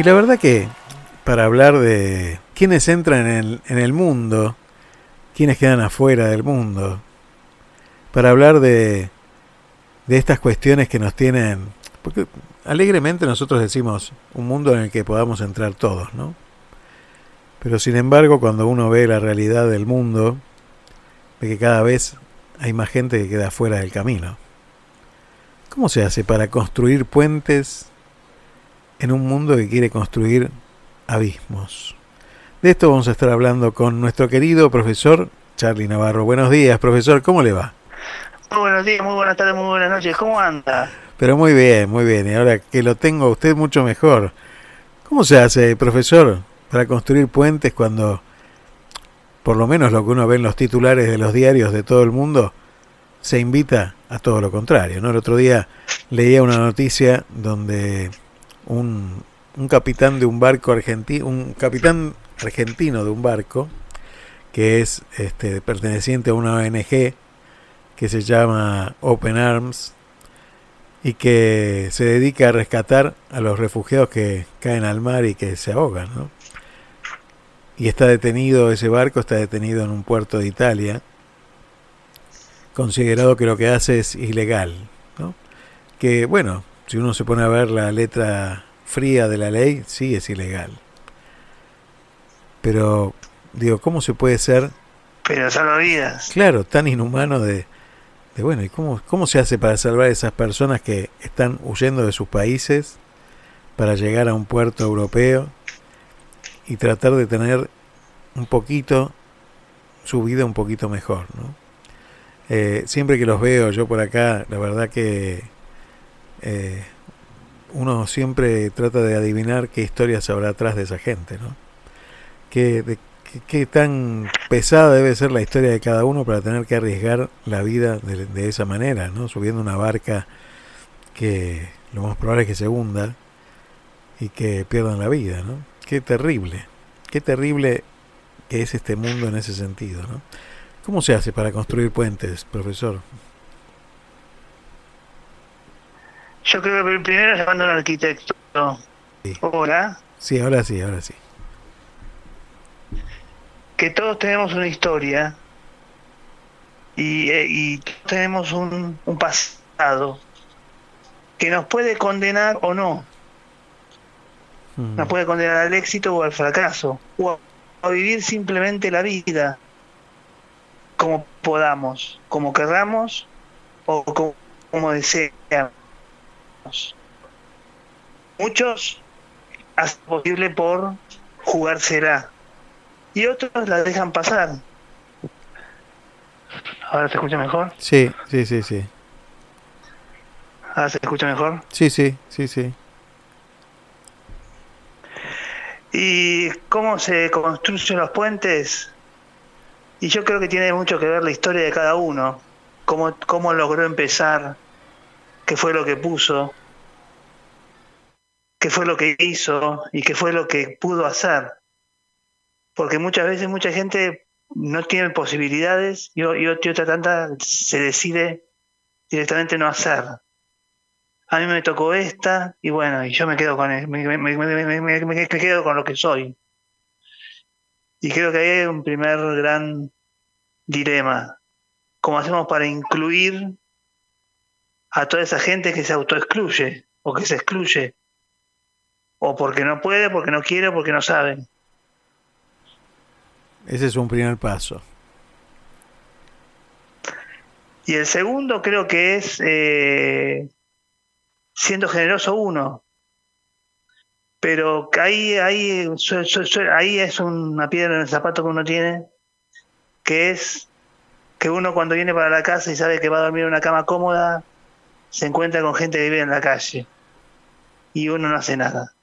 Y la verdad que para hablar de quiénes entran en el, en el mundo, quiénes quedan afuera del mundo, para hablar de, de estas cuestiones que nos tienen, porque alegremente nosotros decimos un mundo en el que podamos entrar todos, ¿no? Pero sin embargo, cuando uno ve la realidad del mundo, ve que cada vez hay más gente que queda fuera del camino. ¿Cómo se hace para construir puentes en un mundo que quiere construir abismos? De esto vamos a estar hablando con nuestro querido profesor Charlie Navarro. Buenos días, profesor, ¿cómo le va? Muy buenos días, muy buenas tardes, muy buenas noches. ¿Cómo anda? Pero muy bien, muy bien. Y ahora que lo tengo a usted mucho mejor. ¿Cómo se hace, profesor, para construir puentes cuando, por lo menos lo que uno ve en los titulares de los diarios de todo el mundo, se invita a todo lo contrario? ¿no? El otro día leía una noticia donde un, un capitán de un barco argentino, un capitán argentino de un barco, que es este, perteneciente a una ONG que se llama Open Arms y que se dedica a rescatar a los refugiados que caen al mar y que se ahogan. ¿no? Y está detenido, ese barco está detenido en un puerto de Italia, considerado que lo que hace es ilegal. ¿no? Que bueno, si uno se pone a ver la letra fría de la ley, sí es ilegal. Pero, digo, ¿cómo se puede ser... Pero salvavidas. Claro, tan inhumano de, de bueno, ¿y cómo, cómo se hace para salvar a esas personas que están huyendo de sus países para llegar a un puerto europeo y tratar de tener un poquito su vida un poquito mejor, ¿no? Eh, siempre que los veo yo por acá, la verdad que eh, uno siempre trata de adivinar qué historias habrá atrás de esa gente, ¿no? Qué, de, qué, tan pesada debe ser la historia de cada uno para tener que arriesgar la vida de, de, esa manera, ¿no? Subiendo una barca que lo más probable es que se hunda y que pierdan la vida, ¿no? Qué terrible, qué terrible que es este mundo en ese sentido, ¿no? ¿Cómo se hace para construir puentes, profesor? Yo creo que primero llamando al arquitecto. Sí. Hola. Sí, ahora sí, ahora sí. Que todos tenemos una historia y, eh, y todos tenemos un, un pasado que nos puede condenar o no. Mm. Nos puede condenar al éxito o al fracaso. O a, a vivir simplemente la vida como podamos, como querramos o como, como deseamos. Muchos hacen posible por jugársela y otros la dejan pasar. ¿Ahora se escucha mejor? Sí, sí, sí, sí. ¿Ahora se escucha mejor? Sí, sí, sí, sí. ¿Y cómo se construyen los puentes? Y yo creo que tiene mucho que ver la historia de cada uno, cómo, cómo logró empezar, qué fue lo que puso, qué fue lo que hizo y qué fue lo que pudo hacer. Porque muchas veces mucha gente no tiene posibilidades y, otra tanta se decide directamente no hacer. A mí me tocó esta y bueno, y yo me quedo con, me, me, me, me quedo con lo que soy. Y creo que hay un primer gran dilema. ¿Cómo hacemos para incluir a toda esa gente que se autoexcluye o que se excluye? O porque no puede, porque no quiere, porque no sabe. Ese es un primer paso. Y el segundo creo que es eh, siendo generoso uno. Pero ahí, ahí, ahí es una piedra en el zapato que uno tiene, que es que uno cuando viene para la casa y sabe que va a dormir en una cama cómoda, se encuentra con gente que vive en la calle y uno no hace nada.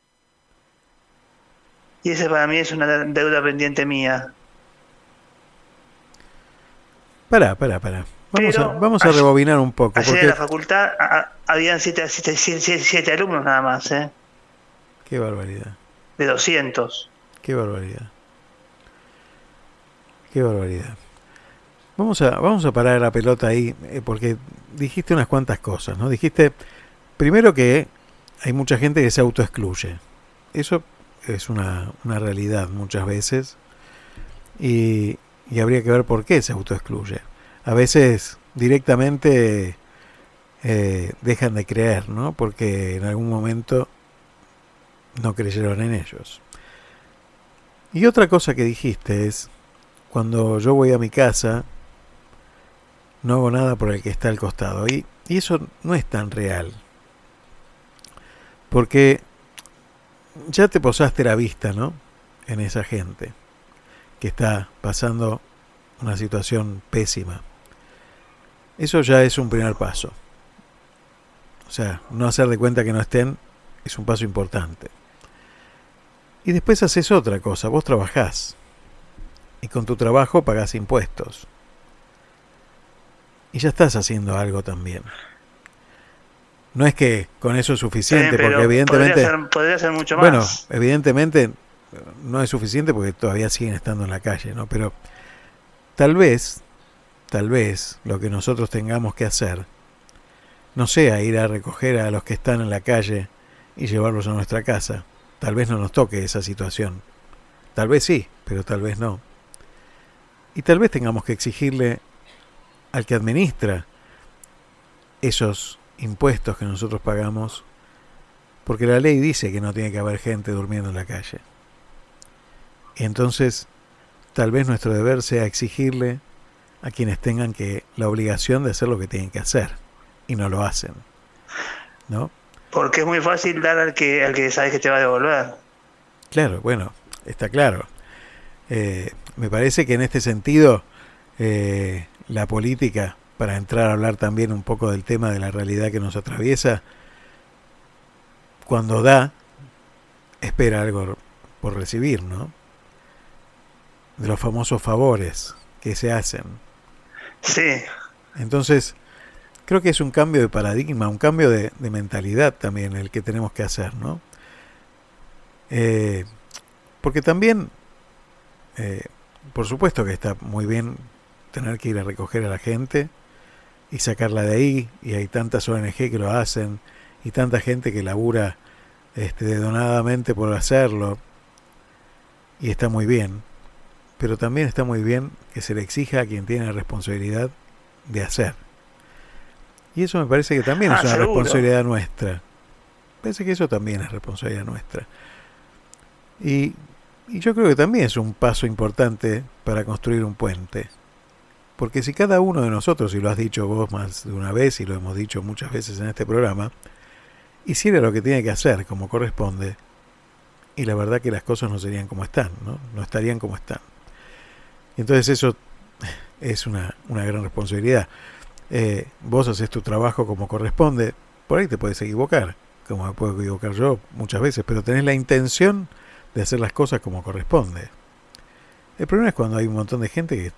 Y ese para mí es una deuda pendiente mía. Pará, pará, pará. Vamos, Pero, a, vamos a rebobinar un poco. Ayer porque... en la facultad a, habían siete, siete, siete, siete, alumnos nada más, ¿eh? Qué barbaridad. De 200. Qué barbaridad. Qué barbaridad. Vamos a, vamos a parar la pelota ahí, eh, porque dijiste unas cuantas cosas, ¿no? Dijiste, primero que hay mucha gente que se autoexcluye. eso es una, una realidad muchas veces y, y habría que ver por qué se autoexcluye. A veces directamente eh, dejan de creer, ¿no? Porque en algún momento no creyeron en ellos. Y otra cosa que dijiste es, cuando yo voy a mi casa, no hago nada por el que está al costado. Y, y eso no es tan real. Porque ya te posaste la vista, ¿no? En esa gente que está pasando una situación pésima. Eso ya es un primer paso. O sea, no hacer de cuenta que no estén es un paso importante. Y después haces otra cosa, vos trabajás. Y con tu trabajo pagás impuestos. Y ya estás haciendo algo también. No es que con eso es suficiente, porque evidentemente... Podría ser, mucho más. Bueno, evidentemente no es suficiente porque todavía siguen estando en la calle, ¿no? Pero tal vez, tal vez lo que nosotros tengamos que hacer no sea ir a recoger a los que están en la calle y llevarlos a nuestra casa. Tal vez no nos toque esa situación. Tal vez sí, pero tal vez no. Y tal vez tengamos que exigirle al que administra esos impuestos que nosotros pagamos, porque la ley dice que no tiene que haber gente durmiendo en la calle. Y entonces, tal vez nuestro deber sea exigirle a quienes tengan que la obligación de hacer lo que tienen que hacer y no lo hacen. ¿No? Porque es muy fácil dar al que, al que sabes que te va a devolver. Claro, bueno, está claro. Eh, me parece que en este sentido eh, la política, para entrar a hablar también un poco del tema de la realidad que nos atraviesa, cuando da, espera algo por recibir, ¿no? De los famosos favores que se hacen. Sí. Entonces, creo que es un cambio de paradigma, un cambio de, mentalidad también el que tenemos que hacer, ¿no? Eh, porque también, eh, por supuesto que está muy bien tener que ir a recoger a la gente y sacarla de ahí, y hay tantas ONG que lo hacen, y tanta gente que labura este, dedonadamente por hacerlo, y está muy bien, pero también está muy bien que se le exija a quien tiene la responsabilidad de hacer. Y eso me parece que también es ah, una responsabilidad nuestra. Parece que eso también es responsabilidad nuestra. Y, y yo creo que también es un paso importante para construir un puente. Porque si cada uno de nosotros, y lo has dicho vos más de una vez y lo hemos dicho muchas veces en este programa, hiciera lo que tiene que hacer como corresponde, y la verdad que las cosas no serían como están, ¿no? No estarían como están. Entonces eso es una, una gran responsabilidad. Eh, vos haces tu trabajo como corresponde, por ahí te puedes equivocar, como me puedo equivocar yo muchas veces, pero tenés la intención de hacer las cosas como corresponde. El problema es cuando hay un montón de gente que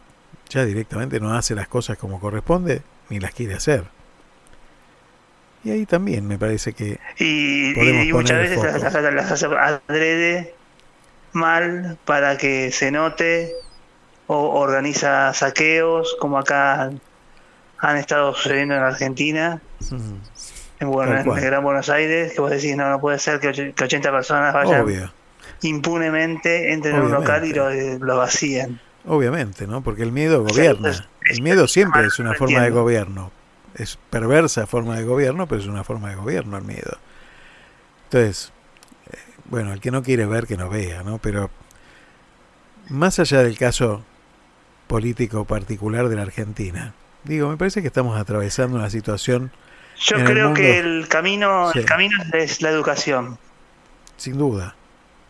ya directamente no hace las cosas como corresponde ni las quiere hacer. Y ahí también me parece que y, muchas veces las, las hace adrede mal para que se note o organiza saqueos como acá han estado sucediendo en Argentina, en, bueno, en, Gran Buenos Aires, que vos decís, no, no puede ser que, 80 personas vayan impunemente, entren en un local y lo, lo, vacíen. Obviamente, ¿no? Porque el miedo gobierna. el miedo siempre es una forma de gobierno. Es perversa forma de gobierno, pero es una forma de gobierno el miedo. Entonces, eh, bueno, el que no quiere ver, que no vea, ¿no? Pero más allá del caso político particular de la Argentina, Digo, me parece que estamos atravesando una situación. Yo creo que el camino, el camino es la educación. Sin duda,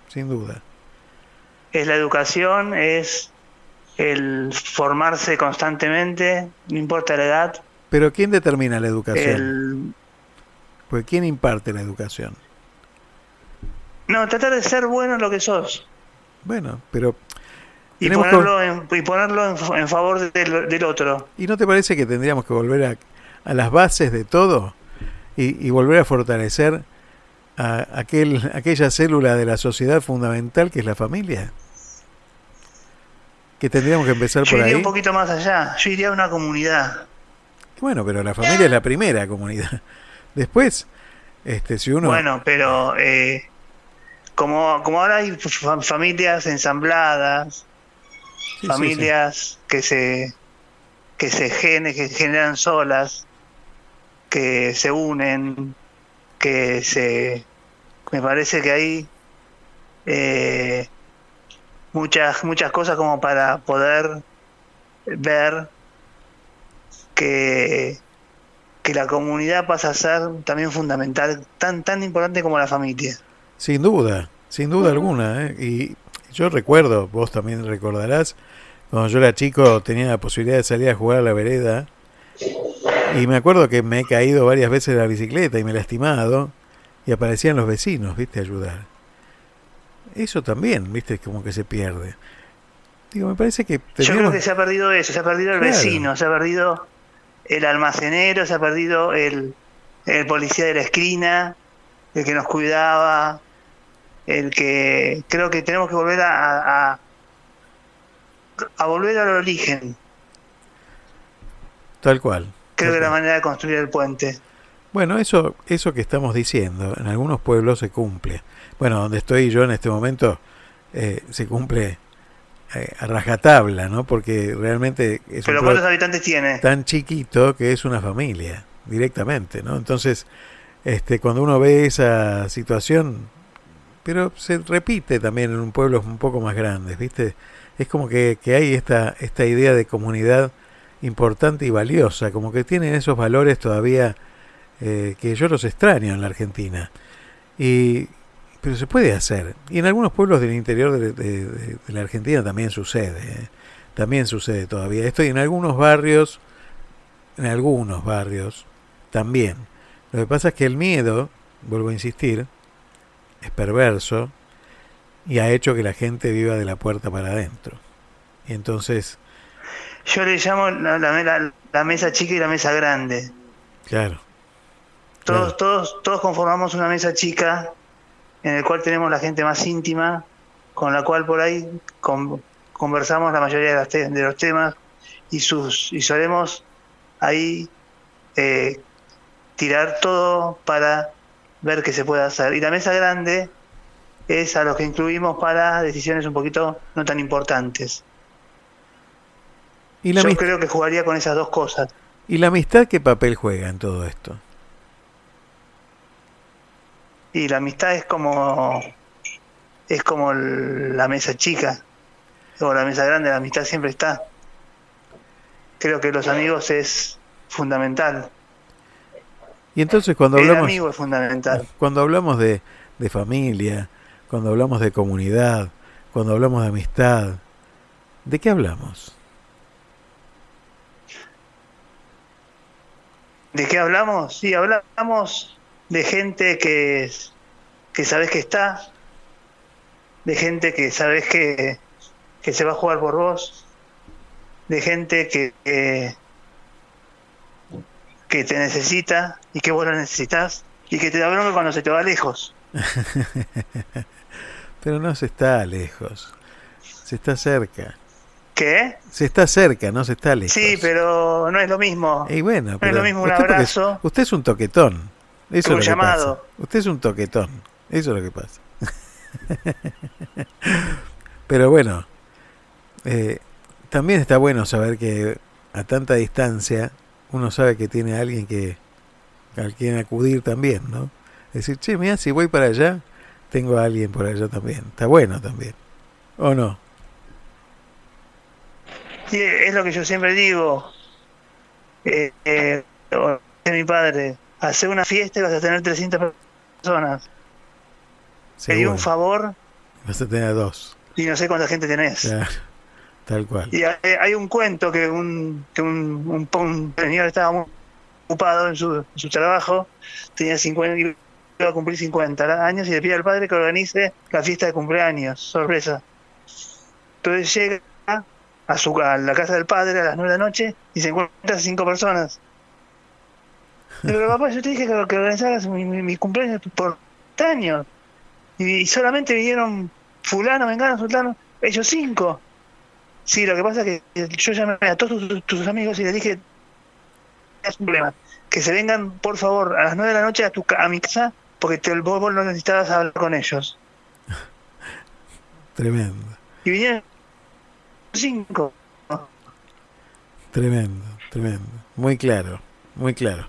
sin duda. Es la educación, es el formarse constantemente, no importa la edad. Pero ¿quién determina la educación? Pues ¿quién imparte la educación? No, tratar de ser bueno en lo que sos. Bueno, pero y ponerlo, en, y ponerlo en, favor del, otro. ¿Y no te parece que tendríamos que volver a, las bases de todo y, volver a fortalecer a aquel, aquella célula de la sociedad fundamental que es la familia? Que tendríamos que empezar por ahí. Yo iría un poquito más allá, yo iría a una comunidad. Bueno, pero la familia es la primera comunidad. Después, este, si uno... Bueno, pero... Eh, como, como ahora hay familias ensambladas, familias que se que se que generan solas, que se unen, que se me parece que hay eh, muchas muchas cosas como para poder ver que que la comunidad pasa a ser también fundamental, tan tan importante como la familia. Sin duda, sin duda alguna. ¿eh? Y yo recuerdo, vos también recordarás, cuando yo era chico tenía la posibilidad de salir a jugar a la vereda. Y me acuerdo que me he caído varias veces de la bicicleta y me he lastimado. Y aparecían los vecinos, viste, a ayudar. Eso también, viste, como que se pierde. Digo, me parece que... Yo creo que se ha perdido eso, se ha perdido el vecino, se ha perdido el almacenero, se ha perdido el, el policía de la esquina, el que nos cuidaba, el que creo que tenemos que volver a, a, volver al origen. Tal cual. Creo que la manera de construir el puente. Bueno, eso, eso que estamos diciendo, en algunos pueblos se cumple. Bueno, donde estoy yo en este momento, eh, se cumple eh, a rajatabla, ¿no? Porque realmente es ¿Pero cuántos habitantes tiene? Tan chiquito que es una familia, directamente, ¿no? Entonces, este, cuando uno ve esa situación, pero se repite también en un pueblo un poco más grandes, ¿viste? Es como que, hay esta, esta idea de comunidad importante y valiosa, como que tienen esos valores todavía eh, que yo los extraño en la Argentina. Y, pero se puede hacer. Y en algunos pueblos del interior de, la Argentina también sucede. ¿eh? También sucede todavía. Estoy en algunos barrios, en algunos barrios también. Lo que pasa es que el miedo, vuelvo a insistir, es perverso y ha hecho que la gente viva de la puerta para adentro. Y entonces... Yo le llamo la, la, mesa chica y la mesa grande. Claro. Todos, todos, todos conformamos una mesa chica en el cual tenemos la gente más íntima, con la cual por ahí conversamos la mayoría de, los temas y sus y solemos ahí eh, tirar todo para ver qué se puede hacer. Y la mesa grande es a los que incluimos para decisiones un poquito no tan importantes. ¿Y Yo creo que jugaría con esas dos cosas. ¿Y la amistad qué papel juega en todo esto? Y la amistad es como es como la mesa chica o la mesa grande, la amistad siempre está. Creo que los amigos es fundamental. Y entonces cuando hablamos... amigo es fundamental. Cuando hablamos de, de familia, cuando hablamos de comunidad, cuando hablamos de amistad, ¿de qué hablamos? ¿De qué hablamos? Sí, hablamos de gente que, que sabes que está, de gente que sabes que, que se va a jugar por vos, de gente que, que te necesita y que vos la necesitas y que te da bronca cuando se te va lejos. pero no se está lejos, se está cerca. ¿Qué? Se está cerca, no se está lejos. Sí, pero no es lo mismo. Y bueno, no es lo mismo un abrazo. Usted es un toquetón. Eso es lo llamado. Que pasa. Usted es un toquetón. Eso es lo que pasa. pero bueno, eh, también está bueno saber que a tanta distancia uno sabe que tiene a alguien que al quien acudir también, ¿no? Decir, che, mira, si voy para allá, tengo a alguien por allá también. Está bueno también. ¿O no? Sí, es lo que yo siempre digo. Eh, eh, mi padre, hacer una fiesta y vas a tener 300 personas. Pedí un favor. Vas a tener dos. Y no sé cuánta gente tenés. tal cual. Y hay, un cuento que un, que un, un, señor estaba muy ocupado en su, su trabajo, tenía 50, iba a cumplir 50 años y le pide al padre que organice la fiesta de cumpleaños, sorpresa. Entonces llega a, su, a la casa del padre a las 9 de la noche y se encuentra cinco personas. Pero papá, yo te dije que, organizaras mi, mi, cumpleaños por años. Y, solamente vinieron fulano, vengano, sultano, ellos cinco. Sí, lo que pasa es que yo llamé a todos tus, amigos y les dije, es un problema, que se vengan por favor a las nueve de la noche a, tu, a mi casa porque te, vos, vos no necesitabas hablar con ellos. Tremendo. Y vinieron cinco. Tremendo, tremendo. Muy claro, muy claro.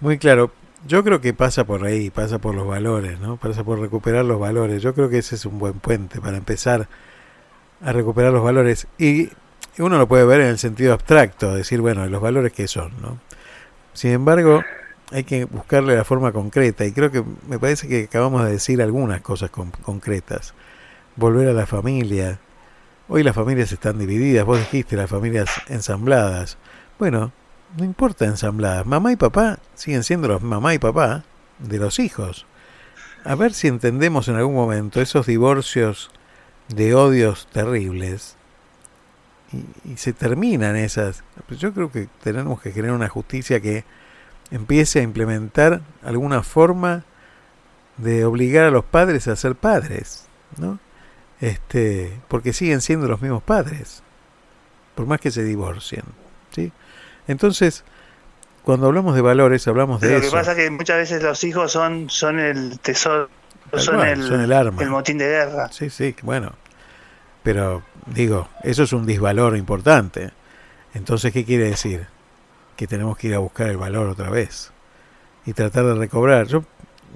Muy claro. Yo creo que pasa por ahí, pasa por los valores, ¿no? Pasa por recuperar los valores. Yo creo que ese es un buen puente para empezar a recuperar los valores. Y uno lo puede ver en el sentido abstracto, decir, bueno, los valores que son, ¿no? Sin embargo, hay que buscarle la forma concreta y creo que me parece que acabamos de decir algunas cosas concretas. Volver a la familia. Hoy las familias están divididas, vos dijiste las familias ensambladas. Bueno, no importa ensambladas. Mamá y papá siguen siendo los mamá y papá de los hijos. A ver si entendemos en algún momento esos divorcios de odios terribles y, se terminan esas. Yo creo que tenemos que crear una justicia que empiece a implementar alguna forma de obligar a los padres a ser padres, ¿no? Este, porque siguen siendo los mismos padres, por más que se divorcien, ¿sí? Entonces, cuando hablamos de valores, hablamos de Lo eso. Lo que pasa es que muchas veces los hijos son, son el tesoro, son, el, son el arma. El motín de guerra. Sí, sí, bueno. Pero, digo, eso es un disvalor importante. Entonces, ¿qué quiere decir? Que tenemos que ir a buscar el valor otra vez y tratar de recobrar. Yo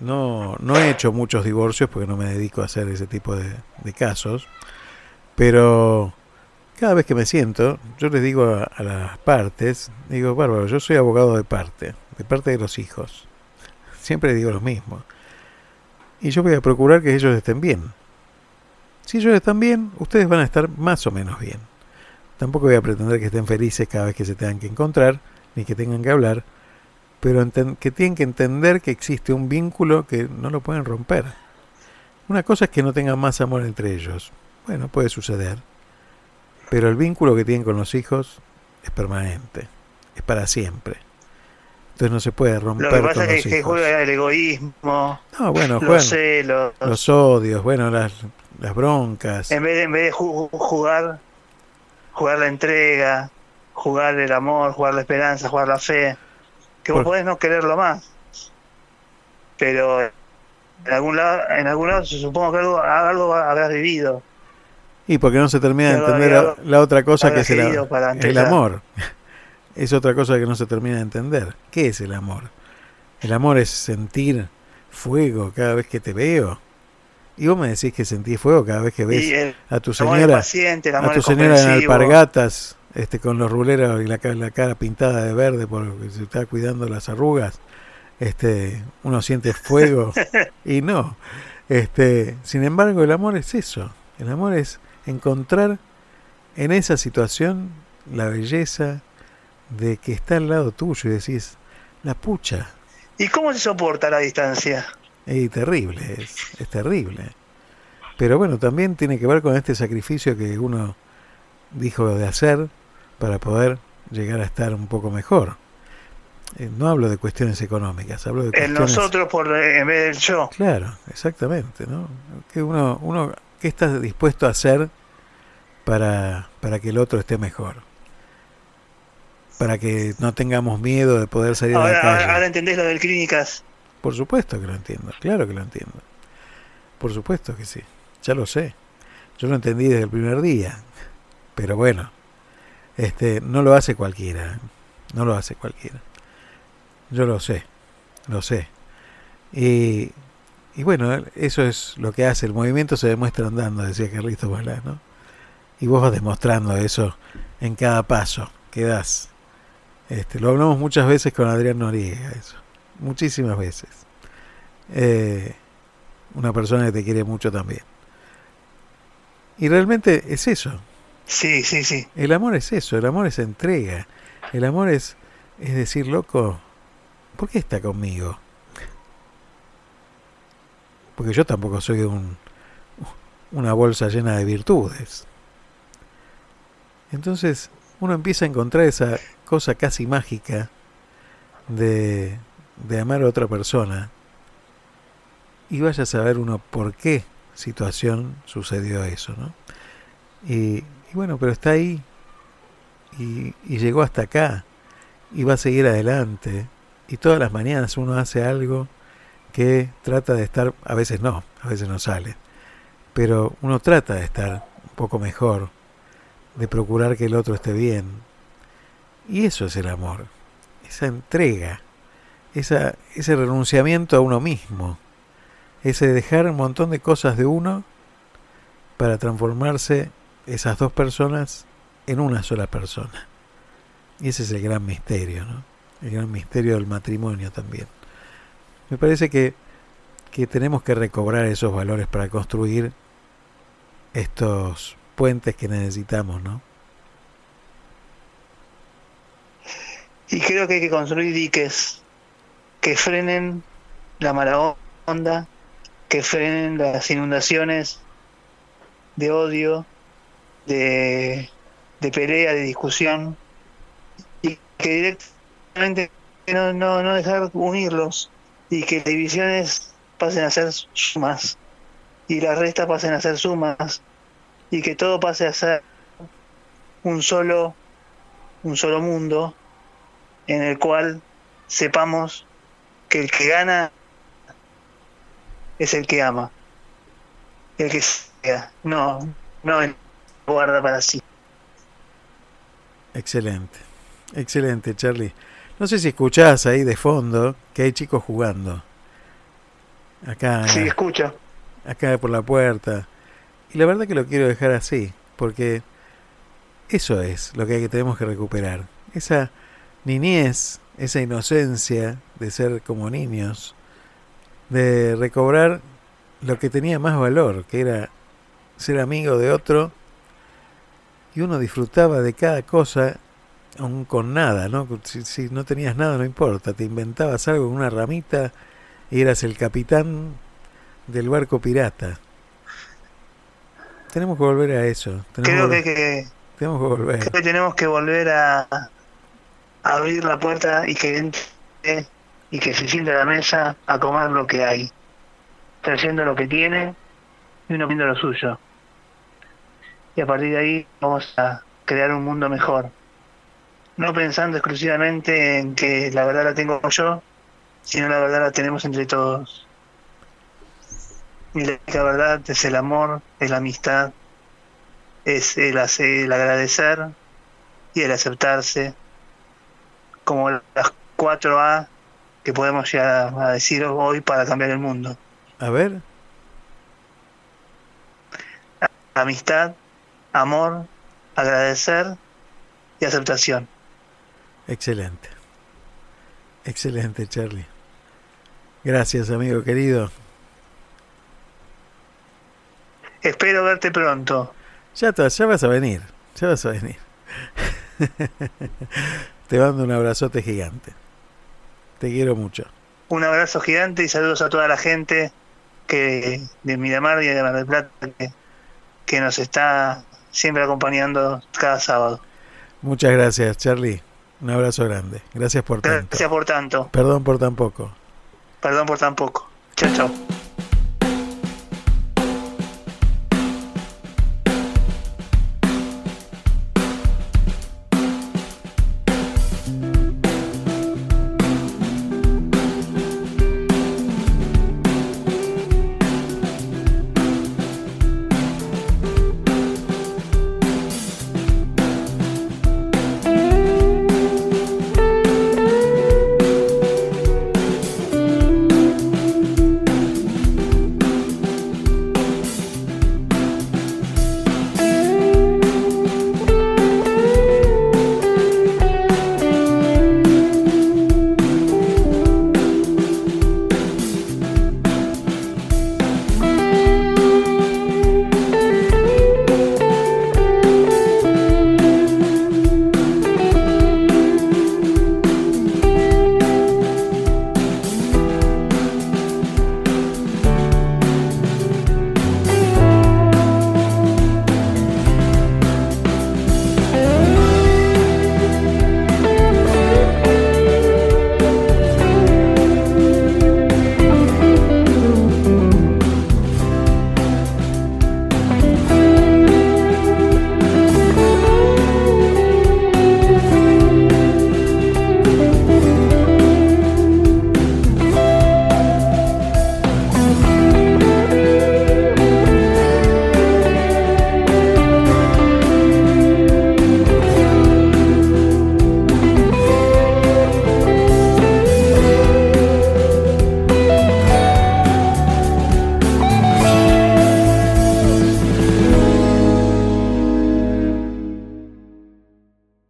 no, no he hecho muchos divorcios porque no me dedico a hacer ese tipo de, de casos, pero cada vez que me siento, yo les digo a, las partes, digo, bárbaro, yo soy abogado de parte, de parte de los hijos. Siempre digo lo mismo. Y yo voy a procurar que ellos estén bien. Si ellos están bien, ustedes van a estar más o menos bien. Tampoco voy a pretender que estén felices cada vez que se tengan que encontrar, ni que tengan que hablar, pero que tienen que entender que existe un vínculo que no lo pueden romper. Una cosa es que no tengan más amor entre ellos. Bueno, puede suceder. Pero el vínculo que tienen con los hijos es permanente, es para siempre. Entonces no se puede romper. Lo que pasa es que, juega el egoísmo, no, bueno, los juegan, celos, los odios, bueno, las, las broncas. En vez de, en vez de jugar, jugar la entrega, jugar el amor, jugar la esperanza, jugar la fe, que vos podés no quererlo más. Pero en algún lado, en algún lado supongo que algo, algo habrás vivido. Y porque no se termina de entender la, la, otra cosa que es el, el amor. Es otra cosa que no se termina de entender. ¿Qué es el amor? El amor es sentir fuego cada vez que te veo. Y vos me decís que sentís fuego cada vez que ves el, a tu señora, paciente, a tu señora en alpargatas, este, con los ruleros y la, la, cara pintada de verde porque se está cuidando las arrugas. Este, uno siente fuego y no. Este, sin embargo, el amor es eso. El amor es encontrar en esa situación la belleza de que está al lado tuyo y decís, la pucha. ¿Y cómo se soporta la distancia? Es terrible, es, es terrible. Pero bueno, también tiene que ver con este sacrificio que uno dijo de hacer para poder llegar a estar un poco mejor. Eh, no hablo de cuestiones económicas, hablo de cuestiones... El nosotros por, en vez del yo. Claro, exactamente, ¿no? Que uno, uno ¿Qué estás dispuesto a hacer para, para que el otro esté mejor? Para que no tengamos miedo de poder salir ahora, a la calle. Ahora entendés lo del clínicas. Por supuesto que lo entiendo, claro que lo entiendo. Por supuesto que sí, ya lo sé. Yo lo entendí desde el primer día. Pero bueno, este no lo hace cualquiera. No lo hace cualquiera. Yo lo sé, lo sé. Y y bueno, eso es lo que hace. El movimiento se demuestra andando, decía Carlitos Balá, ¿no? Y vos vas demostrando eso en cada paso que das. Este, lo hablamos muchas veces con Adrián Noriega, eso. Muchísimas veces. Eh, una persona que te quiere mucho también. Y realmente es eso. Sí, sí, sí. El amor es eso, el amor es entrega. El amor es, es decir, loco, ¿por qué está conmigo? Porque yo tampoco soy un, una bolsa llena de virtudes. Entonces uno empieza a encontrar esa cosa casi mágica de, de amar a otra persona y vaya a saber uno por qué situación sucedió eso, ¿no? Y, bueno, pero está ahí y llegó hasta acá y va a seguir adelante y todas las mañanas uno hace algo que trata de estar, a veces no, a veces no sale, pero uno trata de estar un poco mejor, de procurar que el otro esté bien. Y eso es el amor, esa entrega, esa, ese renunciamiento a uno mismo, ese dejar un montón de cosas de uno para transformarse esas dos personas en una sola persona. Y ese es el gran misterio, ¿no? El gran misterio del matrimonio también. Me parece que, que tenemos que recobrar esos valores para construir estos puentes que necesitamos, ¿no? Y creo que hay que construir diques que frenen la mala onda, que frenen las inundaciones de odio, de, de pelea, de discusión, y que directamente no, no, no dejar unirlos y que divisiones pasen a ser sumas y las restas pasen a ser sumas y que todo pase a ser un solo un solo mundo en el cual sepamos que el que gana es el que ama. El que sea. No no guarda para sí. Excelente. Excelente Charlie no sé si escuchás ahí de fondo que hay chicos jugando. Acá sí escucho acá por la puerta. Y la verdad que lo quiero dejar así, porque eso es lo que tenemos que recuperar. Esa niñez, esa inocencia de ser como niños, de recobrar lo que tenía más valor, que era ser amigo de otro, y uno disfrutaba de cada cosa, aún con nada, ¿no? Si, si no tenías nada, no importa, te inventabas algo con una ramita y eras el capitán del barco pirata. Tenemos que volver a eso. Creo que, tenemos que volver. Creo que tenemos que volver a, abrir la puerta y que entre y que se siente a la mesa a comer lo que hay, trayendo lo que tiene y uno viendo lo suyo. Y a partir de ahí vamos a crear un mundo mejor. No pensando exclusivamente en que la verdad la tengo yo, sino la verdad la tenemos entre todos. Y la verdad es el amor, es la amistad, es el, el agradecer y el aceptarse como las cuatro A que podemos ya a decir hoy para cambiar el mundo. A ver. Amistad, amor, agradecer y aceptación. Excelente. Excelente, Charlie. Gracias, amigo querido. Espero verte pronto. Ya, ya vas a venir, ya vas a venir. Te mando un abrazote gigante. Te quiero mucho. Un abrazo gigante y saludos a toda la gente que de Miramar y de Mar del Plata que, que nos está siempre acompañando cada sábado. Muchas gracias, Charlie. Un abrazo grande. Gracias por tanto. Gracias por tanto. Perdón por tan poco. Perdón por tan poco. Chao, chao.